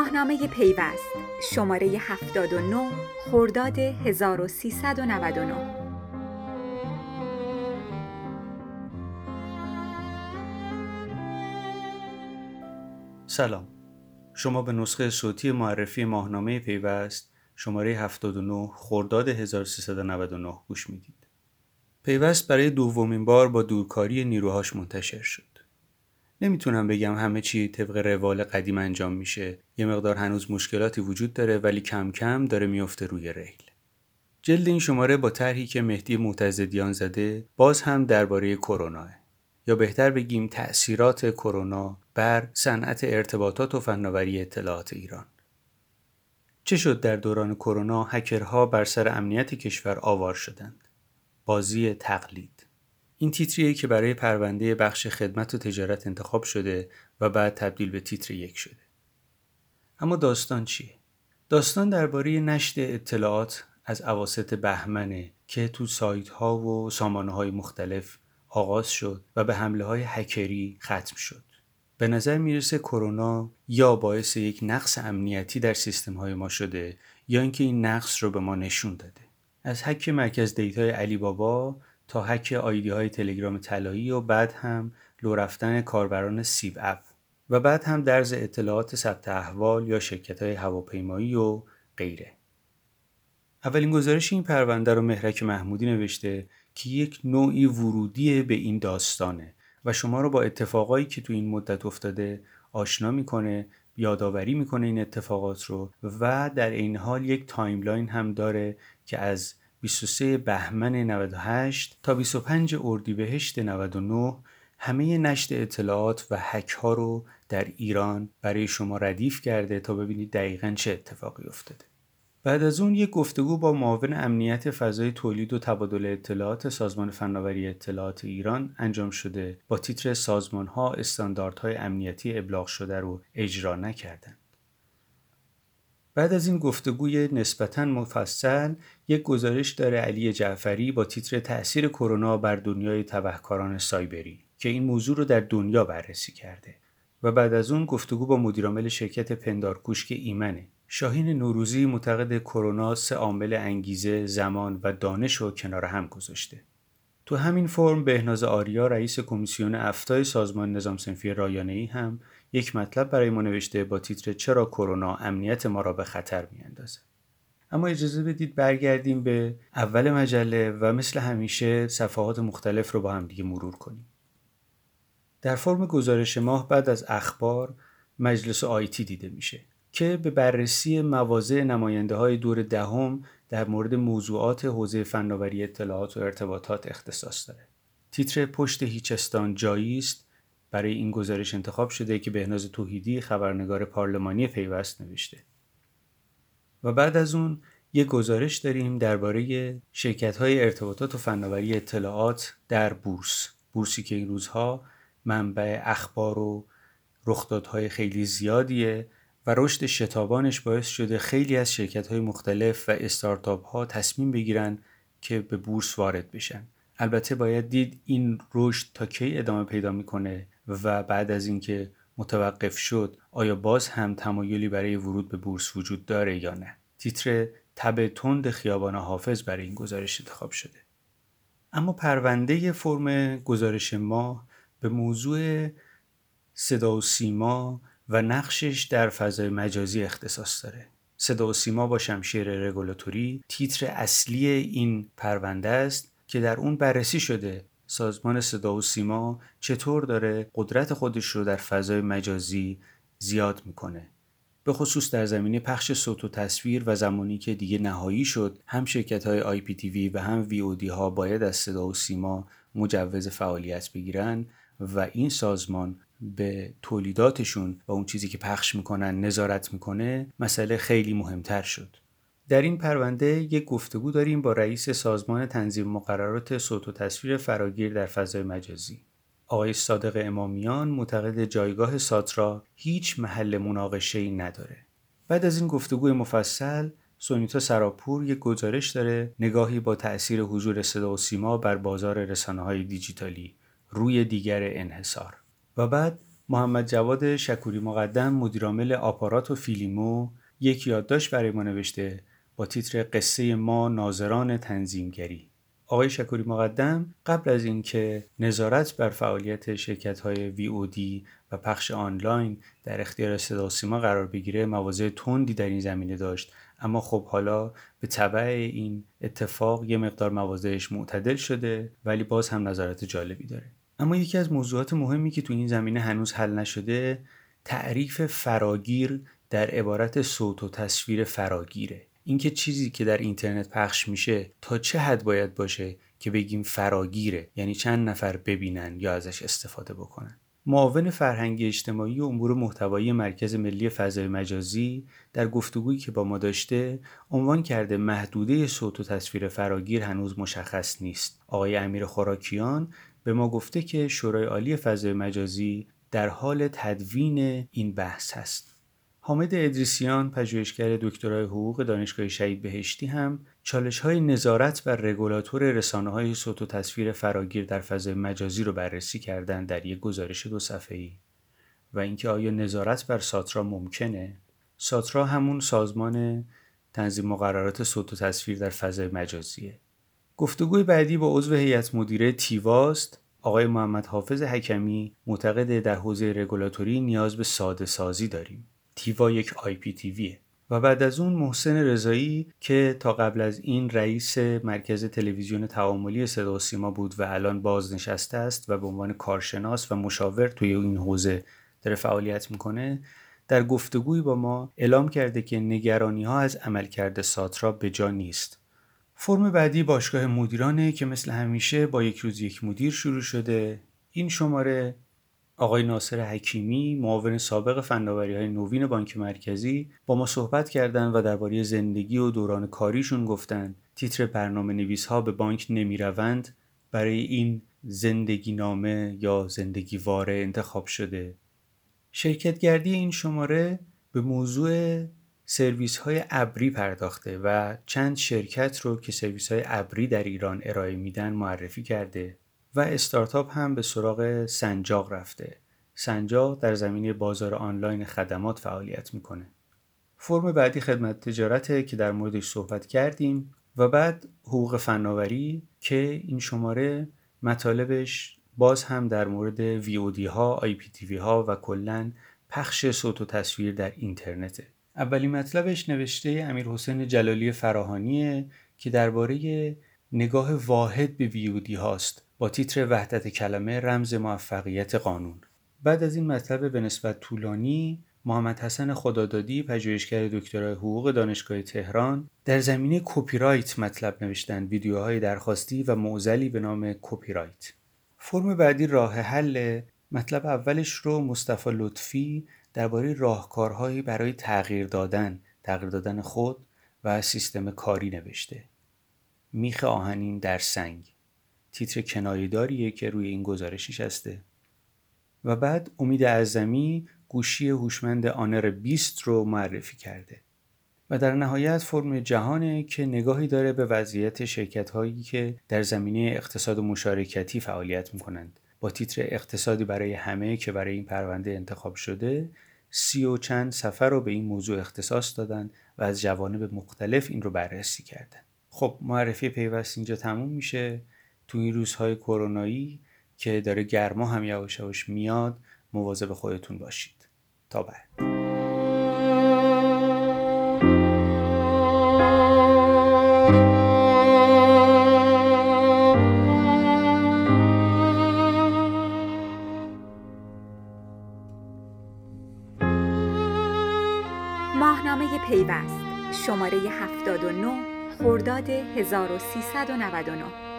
ماهنامه پیوست شماره 79 خرداد 1399 سلام شما به نسخه صوتی معرفی ماهنامه پیوست شماره 79 خرداد 1399 گوش می‌دید. پیوست برای دومین بار با دورکاری نیروهاش منتشر شد. نمی‌تونم بگم همه چی طبق روال قدیم انجام میشه. یه مقدار هنوز مشکلاتی وجود داره ولی کم کم داره میفته روی ریل. جلد این شماره با طرحی که مهدی معتزدیان زده باز هم درباره کرونا یا بهتر بگیم تأثیرات کرونا بر صنعت ارتباطات و فناوری اطلاعات ایران. چه شد در دوران کرونا هکرها بر سر امنیت کشور آوار شدند؟ بازی تقلید این تیتریه که برای پرونده بخش خدمت و تجارت انتخاب شده و بعد تبدیل به تیتر یک شده. اما داستان چیه؟ داستان درباره نشر اطلاعات از عواست بهمنه که تو سایت ها و سامانه های مختلف آغاز شد و به حمله های هکری ختم شد. به نظر می‌رسه کرونا یا باعث یک نقص امنیتی در سیستم های ما شده یا اینکه این نقص رو به ما نشون داده. از هک مرکز دیتای علی بابا تا هک ID های تلگرام طلایی و بعد هم لو رفتن کاربران سیب اپ و بعد هم درز اطلاعات ثبت احوال یا شرکت های هواپیمایی و غیره. اولین گزارش این پرونده رو مهرک محمودی نوشته که یک نوعی ورودی به این داستانه و شما رو با اتفاقایی که تو این مدت افتاده آشنا می‌کنه یادآوری می‌کنه این اتفاقات رو و در این حال یک timeline هم داره که از 23 بهمن 98 تا 25 اردیبهشت 99 همه نشر اطلاعات و هک ها رو در ایران برای شما ردیف کرده تا ببینید دقیقا چه اتفاقی افتاده. بعد از اون یک گفتگو با معاون امنیت فضای تولید و تبادل اطلاعات سازمان فناوری اطلاعات ایران انجام شده با تیتر سازمان ها استانداردهای امنیتی ابلاغ شده رو اجرا نکردند. بعد از این گفتگوی نسبتا مفصل یک گزارش داره علی جعفری با تیتر تأثیر کرونا بر دنیای تبهکاران سایبری که این موضوع رو در دنیا بررسی کرده و بعد از اون گفتگو با مدیرعامل شرکت پندارکوش که ایمنه شاهین نوروزی معتقد کرونا سه عامل انگیزه، زمان و دانش رو کنار هم گذاشته. تو همین فرم بهناز آریا رئیس کمیسیون افتای سازمان نظام سنفی رایانه ای هم یک مطلب برای ما نوشته با تیتر چرا کرونا امنیت ما را به خطر میاندازه. اما اجازه بدید برگردیم به اول مجله و مثل همیشه صفحات مختلف رو با هم دیگه مرور کنیم. در فرم گزارش ماه بعد از اخبار مجلس آیتی دیده میشه که به بررسی مواضع نماینده های دور دهم در مورد موضوعات حوزه فناوری اطلاعات و ارتباطات اختصاص داره. تیتر پشت هیچستان جایی است برای این گزارش انتخاب شده که بهناز توحیدی خبرنگار پارلمانی پیوست نوشته. و بعد از اون یک گزارش داریم درباره شرکت های ارتباطات و فناوری اطلاعات در بورس. بورسی که این روزها منبع اخبار و رخدادهای خیلی زیادیه و رشد شتابانش باعث شده خیلی از شرکت های مختلف و استارتاپ ها تصمیم بگیرن که به بورس وارد بشن. البته باید دید این رشد تا کی ادامه پیدا می‌کنه و بعد از اینکه متوقف شد آیا باز هم تمایلی برای ورود به بورس وجود داره یا نه؟ تیتر تب تند خیابان حافظ برای این گزارش انتخاب شده. اما پرونده فرم گزارش ما به موضوع صدا و سیما و نقشش در فضای مجازی اختصاص داره. صدا و سیما با شمشیر رگولاتوری تیتر اصلی این پرونده است که در اون بررسی شده سازمان صدا و سیما چطور داره قدرت خودش رو در فضای مجازی زیاد می‌کنه به خصوص در زمینه پخش صوت و تصویر و زمانی که دیگه نهایی شد هم شرکت های آی پی تی وی و هم وی او دی ها باید از صدا و سیما مجوز فعالیت بگیرن و این سازمان به تولیداتشون و اون چیزی که پخش می‌کنن نظارت می‌کنه مسئله خیلی مهمتر شد. در این پرونده یک گفتگو داریم با رئیس سازمان تنظیم مقررات صوت و تصویر فراگیر در فضای مجازی. آقای صادق امامیان معتقد جایگاه ساترا هیچ محل مناقشه ای نداره. بعد از این گفتگوی مفصل سونیتا سراپور یک گزارش داره نگاهی با تأثیر حضور صدا و سیما بر بازار رسانه های دیجیتالی روی دیگر انحصار. و بعد محمد جواد شکوری مقدم مدیرعامل آپارات و فیلیمو یک یادداشت برای ما نوشته با تیتر قصه ما ناظران تنظیمگری. آقای شکوری مقدم قبل از اینکه نظارت بر فعالیت شرکت های VOD و پخش آنلاین در اختیار صدا سیما قرار بگیره مواضع تندی در این زمینه داشت. اما خب حالا به طبع این اتفاق یه مقدار مواضعش معتدل شده ولی باز هم نظارت جالبی داره. اما یکی از موضوعات مهمی که تو این زمینه هنوز حل نشده تعریف فراگیر در عبارت صوت و تصویر فراگیره. اینکه چیزی که در اینترنت پخش میشه تا چه حد باید باشه که بگیم فراگیره یعنی چند نفر ببینن یا ازش استفاده بکنن. معاون فرهنگی اجتماعی و امور محتوایی مرکز ملی فضای مجازی در گفتگویی که با ما داشته عنوان کرده محدوده صوت و تصویر فراگیر هنوز مشخص نیست. آقای امیر خوراکیان به ما گفته که شورای عالی فضای مجازی در حال تدوین این بحث هست حامد ادریسیان پژوهشگر دکترای حقوق دانشگاه شهید بهشتی هم چالش های نظارت بر رگولاتور رسانه های صوت و تصویر فراگیر در فضای مجازی رو بررسی کردن در یک گزارش دو صفحه‌ای. و اینکه آیا نظارت بر ساترا ممکنه؟ ساترا همون سازمان تنظیم مقررات صوت و تصویر در فضای مجازیه. گفتگوی بعدی با عضو هیئت مدیره تیواست. آقای محمد حافظ حکمی معتقد در حوزه رگولاتوری نیاز به ساده سازی داریم. تیوا یک آی پی تیویه. و بعد از اون محسن رضایی که تا قبل از این رئیس مرکز تلویزیون تعاملی صدا و سیما بود و الان بازنشسته است و به عنوان کارشناس و مشاور توی این حوزه داره فعالیت می‌کنه در گفتگوی با ما اعلام کرده که نگرانی ها از عملکرد ساترا به جا نیست. فرم بعدی باشگاه مدیرانه که مثل همیشه با یک روز یک مدیر شروع شده. این شماره آقای ناصر حکیمی معاون سابق فناوری های نوین بانک مرکزی با ما صحبت کردند و درباره زندگی و دوران کاریشون گفتند تیتر برنامه نویس ها به بانک نمی روند برای این زندگی نامه یا زندگی واره انتخاب شده. شرکتگردی این شماره به موضوع سرویس های ابری پرداخته و چند شرکت رو که سرویس های ابری در ایران ارائه میدن معرفی کرده و استارتاپ هم به سراغ سنجاق رفته. سنجاق در زمینه بازار آنلاین خدمات فعالیت می‌کنه. فرم بعدی خدمت تجارته که در موردش صحبت کردیم و بعد حقوق فناوری که این شماره مطالبش باز هم در مورد VOD ها، IPTV ها و کلا پخش صوت و تصویر در اینترنته. اولین مطلبش نوشته امیر حسین جلالی فراهانیه که درباره نگاه واحد به VOD هاست با تیتر وحدت کلمه رمز موفقیت قانون. بعد از این مطلب به نسبت طولانی محمد حسن خدادادی پژوهشگر دکترای حقوق دانشگاه تهران در زمینه کپی رایت مطلب نوشتن ویدیوهای درخواستی و معضلی به نام کپی رایت فرم بعدی راه حل مطلب اولش رو مصطفی لطفی درباره راهکارهایی برای تغییر دادن تغییر دادن خود و سیستم کاری نوشته. میخ آهنین در سنگ. تیتر کنایه‌داریه که روی این گزارشش هسته و بعد امید اعظمی گوشی هوشمند آنر 20 رو معرفی کرده. و در نهایت فرم جهانه که نگاهی داره به وضعیت شرکت هایی که در زمینه اقتصاد مشارکتی فعالیت می‌کنند. با تیتر اقتصادی برای همه که برای این پرونده انتخاب شده سی و چند سفر رو به این موضوع اختصاص دادن و از جوانب مختلف این رو بررسی کردن. خب معرفی پیوست اینجا تموم میشه. تو این روزهای کرونایی که داره گرما هم یواش یواش میاد مواظب خودتون باشید. تا بعد. ماهنامه پیوست شماره 79 خرداد 1399